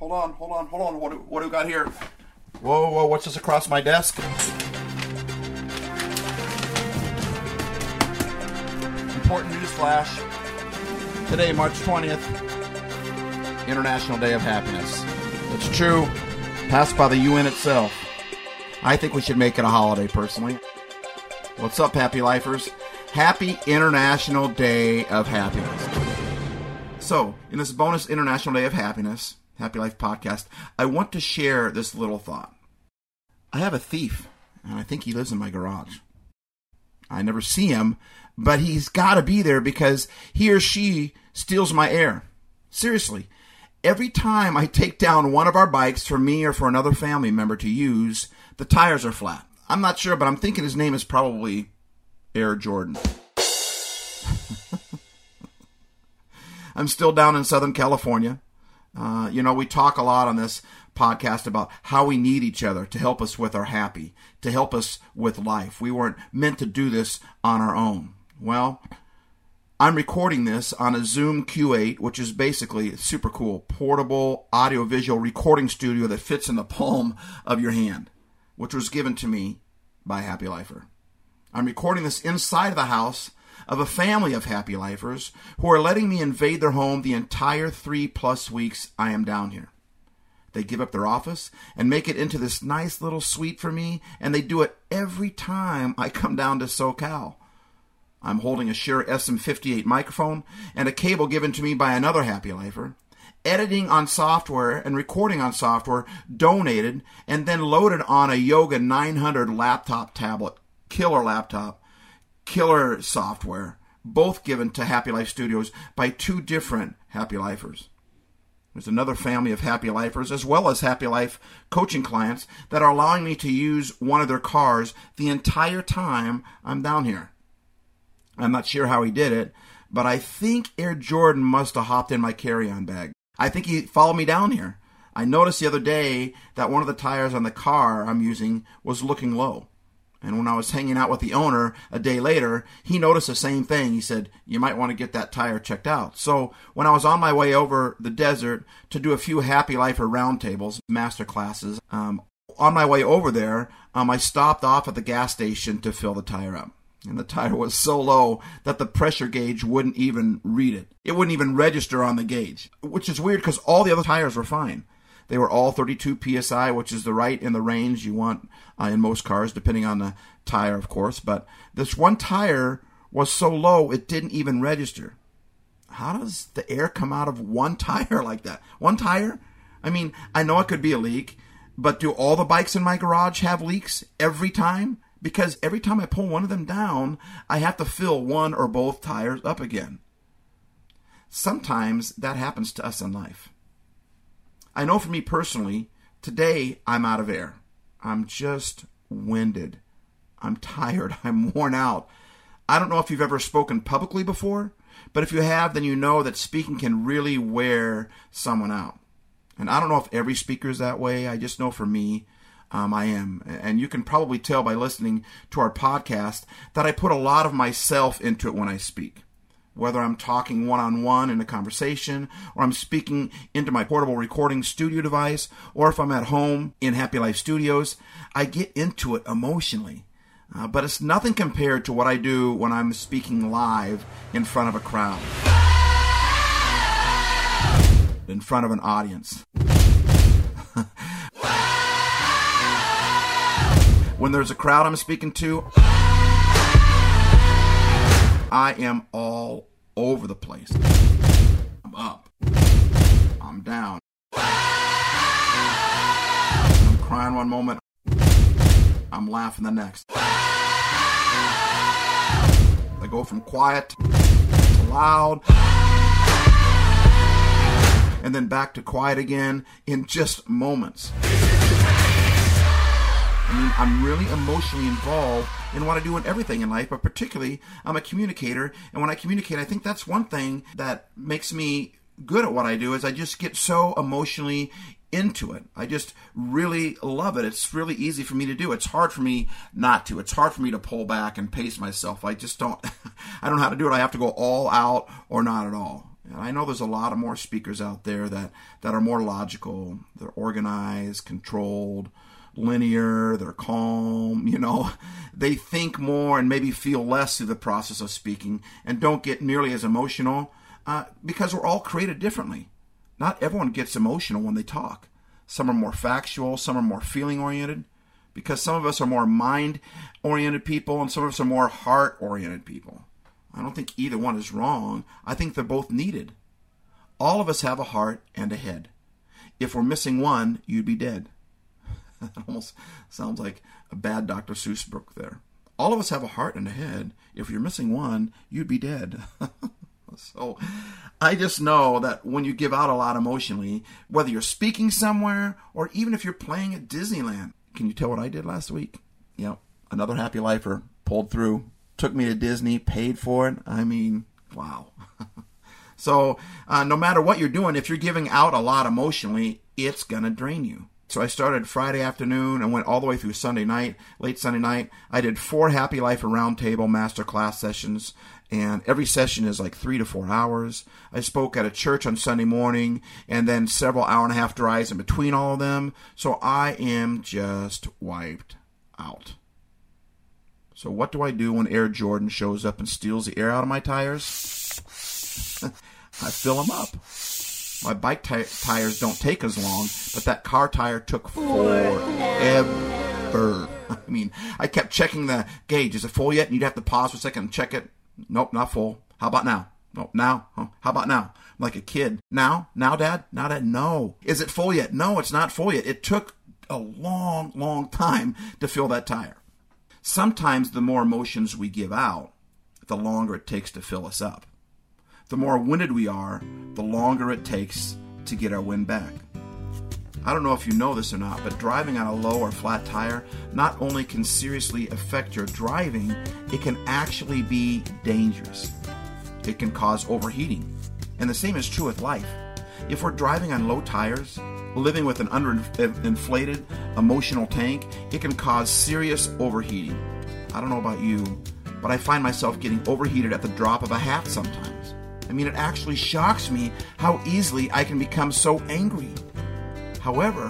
Hold on, hold on, hold on. What do, what do we got here? Whoa, whoa, what's this across my desk? Important news flash. Today, March 20th, International Day of Happiness. It's true, passed by the UN itself. I think we should make it a holiday, personally. What's up, happy lifers? Happy International Day of Happiness. So, in this bonus International Day of Happiness, Happy Life podcast, I want to share this little thought. I have a thief, and I think he lives in my garage. I never see him, but he's got to be there because he or she steals my air. Seriously, every time I take down one of our bikes for me or for another family member to use, the tires are flat. I'm not sure, but I'm thinking his name is probably Air Jordan. I'm still down in Southern California. Uh, you know, we talk a lot on this podcast about how we need each other to help us with our happy, to help us with life. We weren't meant to do this on our own. Well, I'm recording this on a Zoom Q8, which is basically super cool, portable audiovisual recording studio that fits in the palm of your hand, which was given to me by Happy Lifer. I'm recording this inside of the house of a family of happy lifers who are letting me invade their home the entire three plus weeks I am down here. They give up their office and make it into this nice little suite for me, and they do it every time I come down to SoCal. I'm holding a Shure SM58 microphone and a cable given to me by another happy lifer, editing on software and recording on software donated and then loaded on a Yoga 900 laptop tablet, killer laptop, killer software, both given to Happy Life Studios by two different happy lifers. There's another family of happy lifers, as well as happy life coaching clients, that are allowing me to use one of their cars the entire time I'm down here. I'm not sure how he did it, but I think Air Jordan must have hopped in my carry on bag. I think he followed me down here. I noticed the other day that one of the tires on the car I'm using was looking low. And when I was hanging out with the owner a day later, he noticed the same thing. He said, You might want to get that tire checked out. So when I was on my way over the desert to do a few Happy Lifer roundtables, master classes, um, on my way over there, um, I stopped off at the gas station to fill the tire up. And the tire was so low that the pressure gauge wouldn't even read it. It wouldn't even register on the gauge, which is weird because all the other tires were fine. They were all 32 psi, which is the right in the range you want uh, in most cars, depending on the tire, of course. But this one tire was so low it didn't even register. How does the air come out of one tire like that? One tire? I mean, I know it could be a leak, but do all the bikes in my garage have leaks every time? Because every time I pull one of them down, I have to fill one or both tires up again. Sometimes that happens to us in life. I know for me personally, today I'm out of air. I'm just winded. I'm tired. I'm worn out. I don't know if you've ever spoken publicly before, but if you have, then you know that speaking can really wear someone out. And I don't know if every speaker is that way. I just know for me, um, I am. And you can probably tell by listening to our podcast that I put a lot of myself into it when I speak whether I'm talking one on one in a conversation, or I'm speaking into my portable recording studio device, or if I'm at home in Happy Life Studios, I get into it emotionally. Uh, but it's nothing compared to what I do when I'm speaking live in front of a crowd, in front of an audience. when there's a crowd I'm speaking to, I am all over the place. I'm up. I'm down. I'm crying one moment. I'm laughing the next. I go from quiet to loud and then back to quiet again in just moments. I mean, I'm really emotionally involved in what I do in everything in life, but particularly I'm a communicator. And when I communicate, I think that's one thing that makes me good at what I do is I just get so emotionally into it. I just really love it. It's really easy for me to do. It's hard for me not to. It's hard for me to pull back and pace myself. I just don't I don't know how to do it. I have to go all out or not at all. And I know there's a lot of more speakers out there that, that are more logical, they're organized, controlled, linear, they're calm, you know. They think more and maybe feel less through the process of speaking and don't get nearly as emotional uh, because we're all created differently. Not everyone gets emotional when they talk. Some are more factual, some are more feeling oriented, because some of us are more mind oriented people and some of us are more heart oriented people. I don't think either one is wrong. I think they're both needed. All of us have a heart and a head. If we're missing one, you'd be dead. that almost sounds like a bad Dr. Seuss book there. All of us have a heart and a head. If you're missing one, you'd be dead. so I just know that when you give out a lot emotionally, whether you're speaking somewhere or even if you're playing at Disneyland, can you tell what I did last week? Yep, another happy lifer pulled through, took me to Disney, paid for it. I mean, wow. so, uh, no matter what you're doing, if you're giving out a lot emotionally, it's going to drain you. So I started Friday afternoon and went all the way through Sunday night, late Sunday night. I did four Happy Life Roundtable Master Class sessions, and every session is like three to four hours. I spoke at a church on Sunday morning, and then several hour and a half drives in between all of them. So I am just wiped out. So what do I do when Air Jordan shows up and steals the air out of my tires? I fill them up. My bike t- tires don't take as long, but that car tire took forever. I mean, I kept checking the gauge. Is it full yet? And you'd have to pause for a second and check it. Nope, not full. How about now? Nope, now. How about now? I'm like a kid. Now? Now, Dad? Now, Dad? No. Is it full yet? No, it's not full yet. It took a long, long time to fill that tire. Sometimes the more emotions we give out, the longer it takes to fill us up the more winded we are, the longer it takes to get our wind back. I don't know if you know this or not, but driving on a low or flat tire not only can seriously affect your driving, it can actually be dangerous. It can cause overheating. And the same is true with life. If we're driving on low tires, living with an underinflated emotional tank, it can cause serious overheating. I don't know about you, but I find myself getting overheated at the drop of a hat sometimes. I mean, it actually shocks me how easily I can become so angry. However,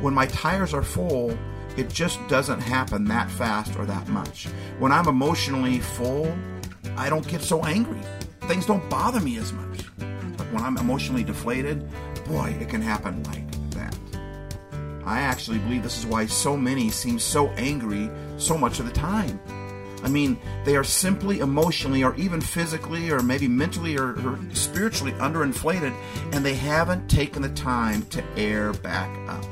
when my tires are full, it just doesn't happen that fast or that much. When I'm emotionally full, I don't get so angry. Things don't bother me as much. But when I'm emotionally deflated, boy, it can happen like that. I actually believe this is why so many seem so angry so much of the time. I mean, they are simply emotionally or even physically or maybe mentally or, or, spiritually underinflated and they haven't taken the time to air back up.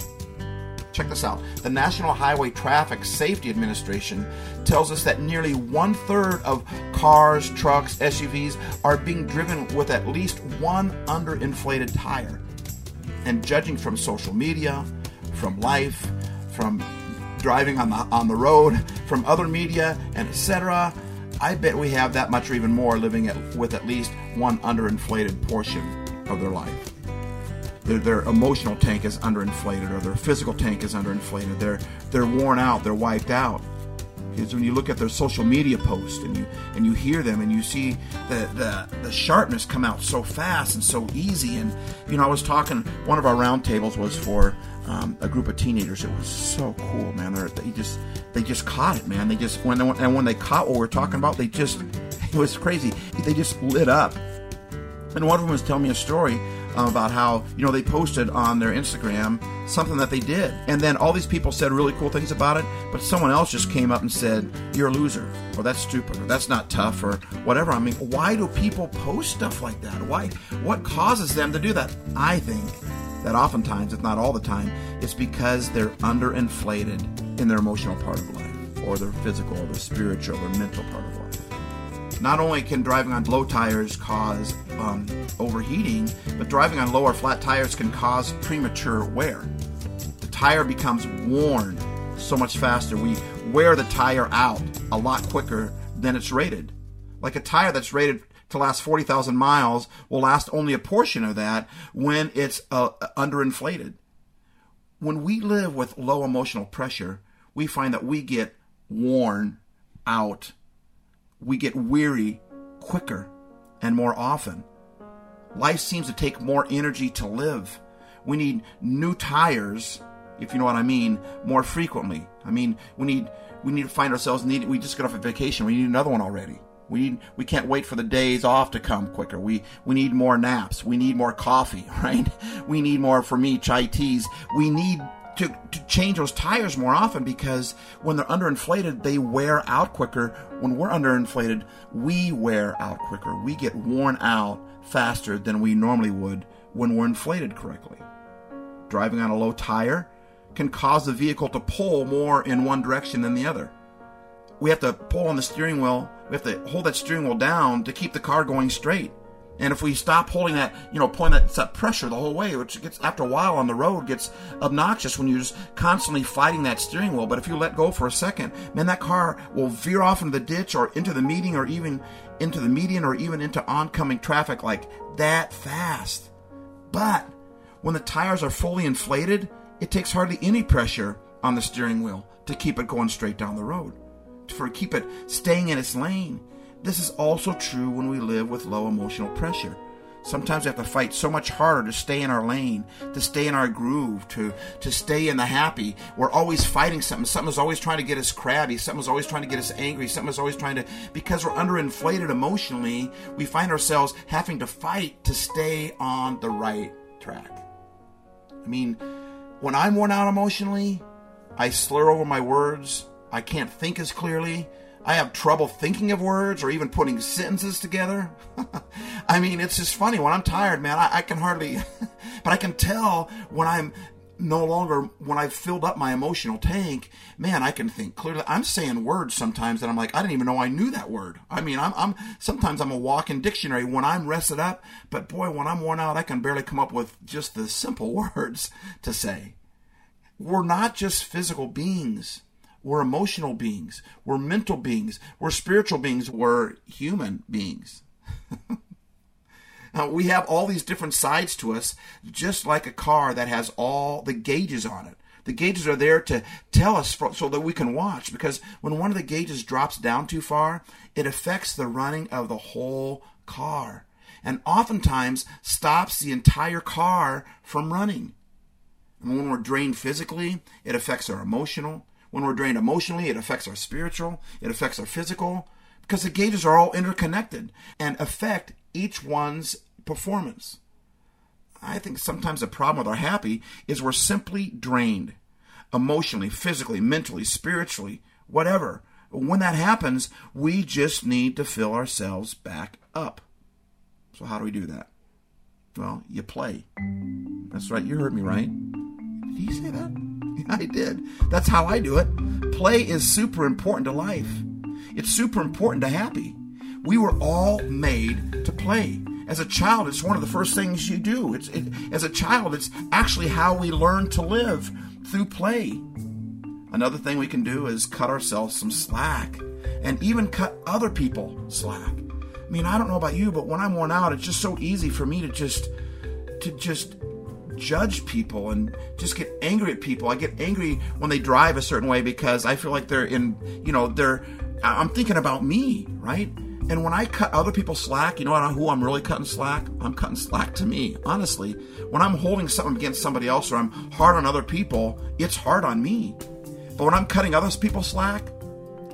Check this out. The National Highway Traffic Safety Administration tells us that nearly one third of cars, trucks, SUVs are being driven with at least one underinflated tire. And judging from social media, from life, from driving on the on the road, from other media, and etc. I bet we have that much or even more living at, with at least one underinflated portion of their life. Their, their emotional tank is underinflated, or their physical tank is underinflated. They're they're worn out. They're wiped out. Because when you look at their social media posts and you and you hear them and you see the, the the sharpness come out so fast and so easy and you know I was talking one of our roundtables was for um, a group of teenagers. It was so cool, man. They're, they just they just caught it, man. They just when they, and when they caught what we're talking about, they just it was crazy. They just lit up. And one of them was telling me a story about how you know they posted on their Instagram something that they did, and then all these people said really cool things about it, but someone else just came up and said you're a loser, or that's stupid, or that's not tough, or whatever. I mean, why do people post stuff like that? Why? What causes them to do that? I think that oftentimes, if not all the time, it's because they're underinflated in their emotional part of life, or their physical, or their spiritual, or mental part of life. Not only can driving on low tires cause um, overheating, but driving on low or flat tires can cause premature wear. The tire becomes worn so much faster. We wear the tire out a lot quicker than it's rated. Like a tire that's rated to last 40,000 miles will last only a portion of that when it's uh, underinflated. When we live with low emotional pressure, we find that we get worn out. We get weary quicker and more often. Life seems to take more energy to live. We need new tires, if you know what I mean, more frequently. I mean, we need we need to find ourselves need we just got off a vacation. We need another one already. We need, we can't wait for the days off to come quicker. We we need more naps. We need more coffee, right? We need more for me chai teas. We need to, to change those tires more often because when they're underinflated, they wear out quicker. When we're underinflated, we wear out quicker. We get worn out faster than we normally would when we're inflated correctly. Driving on a low tire can cause the vehicle to pull more in one direction than the other. We have to pull on the steering wheel, we have to hold that steering wheel down to keep the car going straight. And if we stop holding that, you know, pulling that, that pressure the whole way, which gets after a while on the road gets obnoxious when you're just constantly fighting that steering wheel. But if you let go for a second, man, that car will veer off into the ditch or into the median or even into the median or even into oncoming traffic like that fast. But when the tires are fully inflated, it takes hardly any pressure on the steering wheel to keep it going straight down the road, to keep it staying in its lane. This is also true when we live with low emotional pressure. Sometimes we have to fight so much harder to stay in our lane, to stay in our groove, to, to stay in the happy. We're always fighting something. Something's always trying to get us crabby. Something's always trying to get us angry. Something's always trying to, because we're underinflated emotionally, we find ourselves having to fight to stay on the right track. I mean, when I'm worn out emotionally, I slur over my words. I can't think as clearly. I have trouble thinking of words or even putting sentences together. I mean, it's just funny. When I'm tired, man, I, I can hardly, but I can tell when I'm no longer, when I've filled up my emotional tank, man, I can think clearly. I'm saying words sometimes that I'm like, I didn't even know I knew that word. I mean, I'm, I'm sometimes I'm a walking dictionary when I'm rested up, but boy, when I'm worn out, I can barely come up with just the simple words to say. We're not just physical beings we're emotional beings. We're mental beings. We're spiritual beings. We're human beings. now, uh, we have all these different sides to us, just like a car that has all the gauges on it. The gauges are there to tell us so that we can watch because when one of the gauges drops down too far, it affects the running of the whole car and oftentimes stops the entire car from running. And when we're drained physically, it affects our emotional, when we're drained emotionally, it affects our spiritual, it affects our physical, because the gauges are all interconnected and affect each one's performance. I think sometimes the problem with our happy is we're simply drained emotionally, physically, mentally, spiritually, whatever. When that happens, we just need to fill ourselves back up. So, how do we do that? Well, you play. That's right, you heard me right. Did he say that? I did. That's how I do it. Play is super important to life. It's super important to happy. We were all made to play. As a child, it's one of the first things you do. It's it, as a child, it's actually how we learn to live through play. Another thing we can do is cut ourselves some slack and even cut other people slack. I mean, I don't know about you, but when I'm worn out, it's just so easy for me to just to just judge people and just get angry at people. I get angry when they drive a certain way because I feel like they're in, you know, they're, I'm thinking about me, right? And when I cut other people slack, you know who I'm really cutting slack? I'm cutting slack to me, honestly. When I'm holding something against somebody else or I'm hard on other people, it's hard on me. But when I'm cutting other people slack,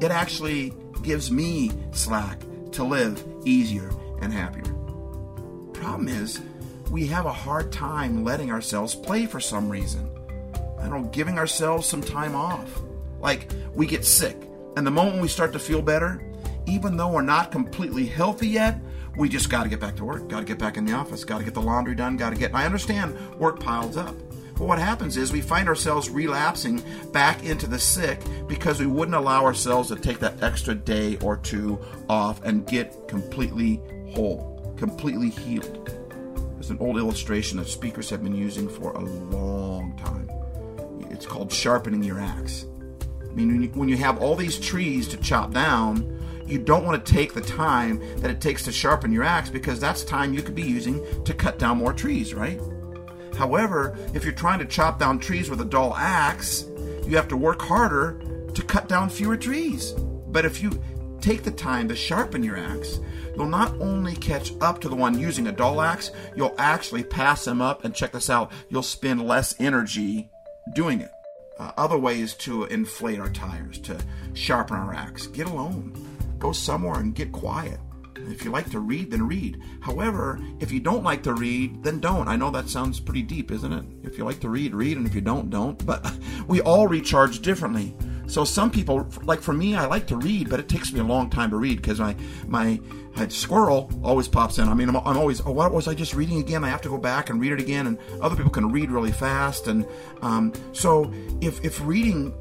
it actually gives me slack to live easier and happier. Problem is, we have a hard time letting ourselves play for some reason. I don't know, giving ourselves some time off. Like we get sick, and the moment we start to feel better, even though we're not completely healthy yet, we just got to get back to work, got to get back in the office, got to get the laundry done, got to get. I understand work piles up. But what happens is we find ourselves relapsing back into the sick because we wouldn't allow ourselves to take that extra day or two off and get completely whole, completely healed. It's an old illustration that speakers have been using for a long time. It's called sharpening your axe. I mean, when you have all these trees to chop down, you don't want to take the time that it takes to sharpen your axe because that's time you could be using to cut down more trees, right? However, if you're trying to chop down trees with a dull axe, you have to work harder to cut down fewer trees. But if you take the time to sharpen your axe, you'll not only catch up to the one using a dull axe, you'll actually pass them up. And check this out you'll spend less energy doing it. Uh, other ways to inflate our tires, to sharpen our axe. Get alone. Go somewhere and get quiet. If you like to read, then read. However, if you don't like to read, then don't. I know that sounds pretty deep, isn't it? If you like to read, read, and if you don't, don't. But we all recharge differently. So some people, like for me, I like to read, but it takes me a long time to read because my my squirrel always pops in. I mean, I'm, I'm, always, oh, what was I just reading again? I have to go back and read it again. And other people can read really fast. And um, so if if reading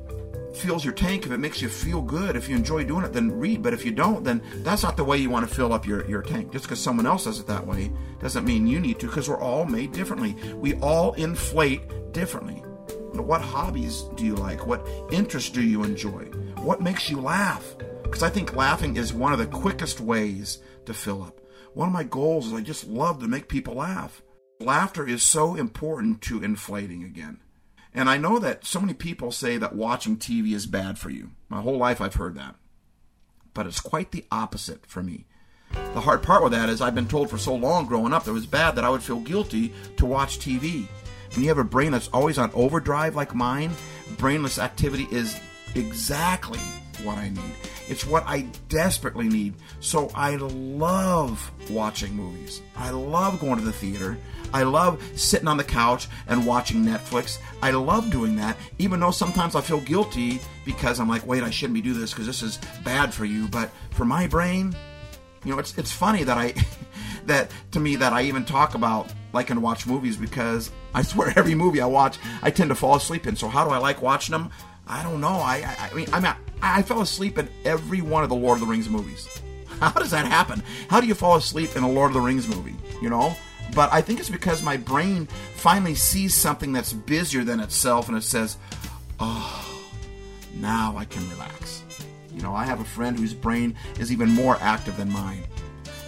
fills your tank, if it makes you feel good, if you enjoy doing it, then read. But if you don't, then that's not the way you want to fill up your, your tank. Just because someone else does it that way doesn't mean you need to, because we're all made differently. We all inflate differently. What hobbies do you like? What interests do you enjoy? What makes you laugh? Because I think laughing is one of the quickest ways to fill up. One of my goals is I just love to make people laugh. Laughter is so important to inflating again. And I know that so many people say that watching TV is bad for you. My whole life I've heard that. But it's quite the opposite for me. The hard part with that is I've been told for so long growing up that it was bad that I would feel guilty to watch TV. When you have a brain that's always on overdrive like mine, brainless activity is exactly what I need. It's what I desperately need. So I love watching movies. I love going to the theater. I love sitting on the couch and watching Netflix. I love doing that, even though sometimes I feel guilty because I'm like, wait, I shouldn't be doing this because this is bad for you. But for my brain, you know, it's it's funny that I that to me that I even talk about liking to watch movies because I swear every movie I watch I tend to fall asleep in. So how do I like watching them? I don't know. I I, I mean I mean I fell asleep in every one of the Lord of the Rings movies. How does that happen? How do you fall asleep in a Lord of the Rings movie? You know? But I think it's because my brain finally sees something that's busier than itself and it says, oh, now I can relax. You know, I have a friend whose brain is even more active than mine.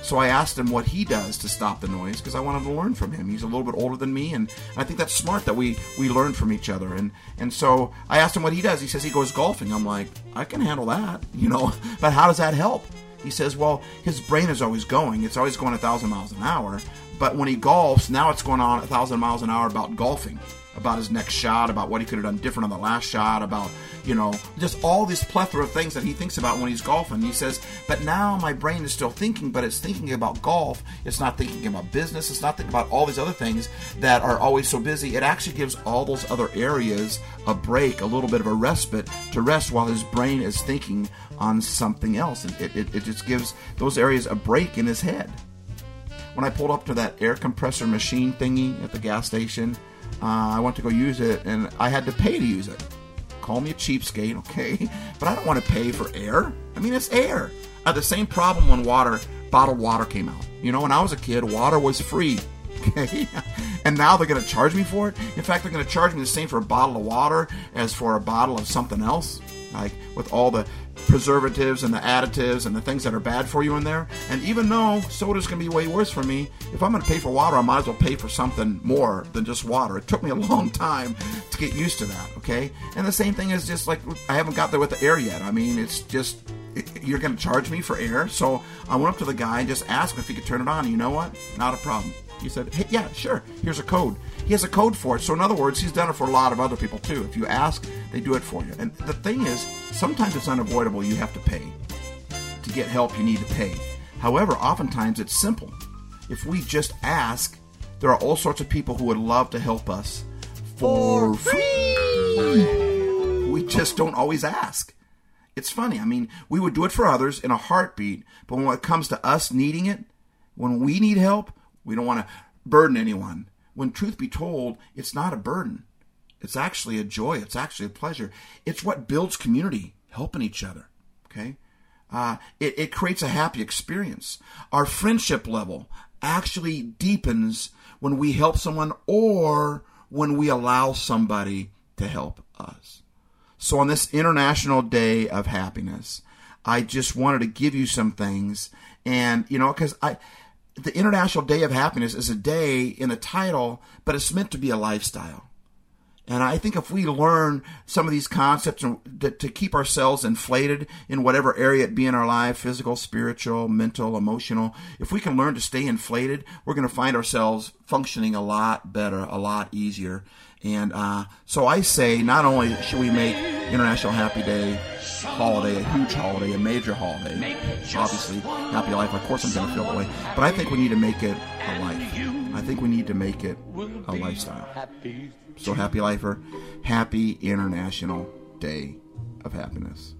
So I asked him what he does to stop the noise because I wanted to learn from him. He's a little bit older than me, and I think that's smart that we we learn from each other. And and so I asked him what he does. He says he goes golfing. I'm like, I can handle that, you know. But how does that help? He says, well, his brain is always going. It's always going a thousand miles an hour. But when he golfs, now it's going on a thousand miles an hour about golfing, about his next shot, about what he could have done different on the last shot, about, you know, just all this plethora of things that he thinks about when he's golfing. He says, but now my brain is still thinking, but it's thinking about golf. It's not thinking about business. It's not thinking about all these other things that are always so busy. It actually gives all those other areas a break, a little bit of a respite to rest while his brain is thinking on something else. It, it, it just gives those areas a break in his head when I pulled up to that air compressor machine thingy at the gas station, uh, I went to go use it and I had to pay to use it. Call me a cheapskate, okay? But I don't want to pay for air. I mean, it's air. I had the same problem when water, bottled water came out. You know, when I was a kid, water was free. Okay? and now they're going to charge me for it? In fact, they're going to charge me the same for a bottle of water as for a bottle of something else. Like with all the preservatives and the additives and the things that are bad for you in there. And even though soda's going to be way worse for me, if I'm going to pay for water, I might as well pay for something more than just water. It took me a long time to get used to that, okay? And the same thing is just like I haven't got there with the air yet. I mean, it's just you're going to charge me for air. So I went up to the guy and just asked him if he could turn it on. You know what? Not a problem. He said, hey, yeah, sure. Here's a code. He has a code for it. So in other words, he's done it for a lot of other people too. If you ask, they do it for you. And the thing is, sometimes it's unavoidable. You have to pay. To get help, you need to pay. However, oftentimes it's simple. If we just ask, there are all sorts of people who would love to help us for free. We just don't always ask. It's funny. I mean, we would do it for others in a heartbeat, but when it comes to us needing it, when we need help, we don't want to burden anyone. When truth be told, it's not a burden. It's actually a joy. It's actually a pleasure. It's what builds community, helping each other. Okay? Uh, it, it creates a happy experience. Our friendship level actually deepens when we help someone or when we allow somebody to help us. So, on this International Day of Happiness, I just wanted to give you some things. And, you know, because I the International Day of Happiness is a day in a title, but it's meant to be a lifestyle. And I think if we learn some of these concepts to, to, keep ourselves inflated in whatever area it be in our life, physical, spiritual, mental, emotional, if we can learn to stay inflated, we're going to find ourselves functioning a lot better, a lot easier. And uh, so I say, not only should we make International Happy Day holiday a huge holiday, a major holiday, obviously Happy Life. Of course, I'm going to feel that way, but I think we need to make it a life. I think we need to make it a lifestyle. So, happy lifer, happy International Day of Happiness.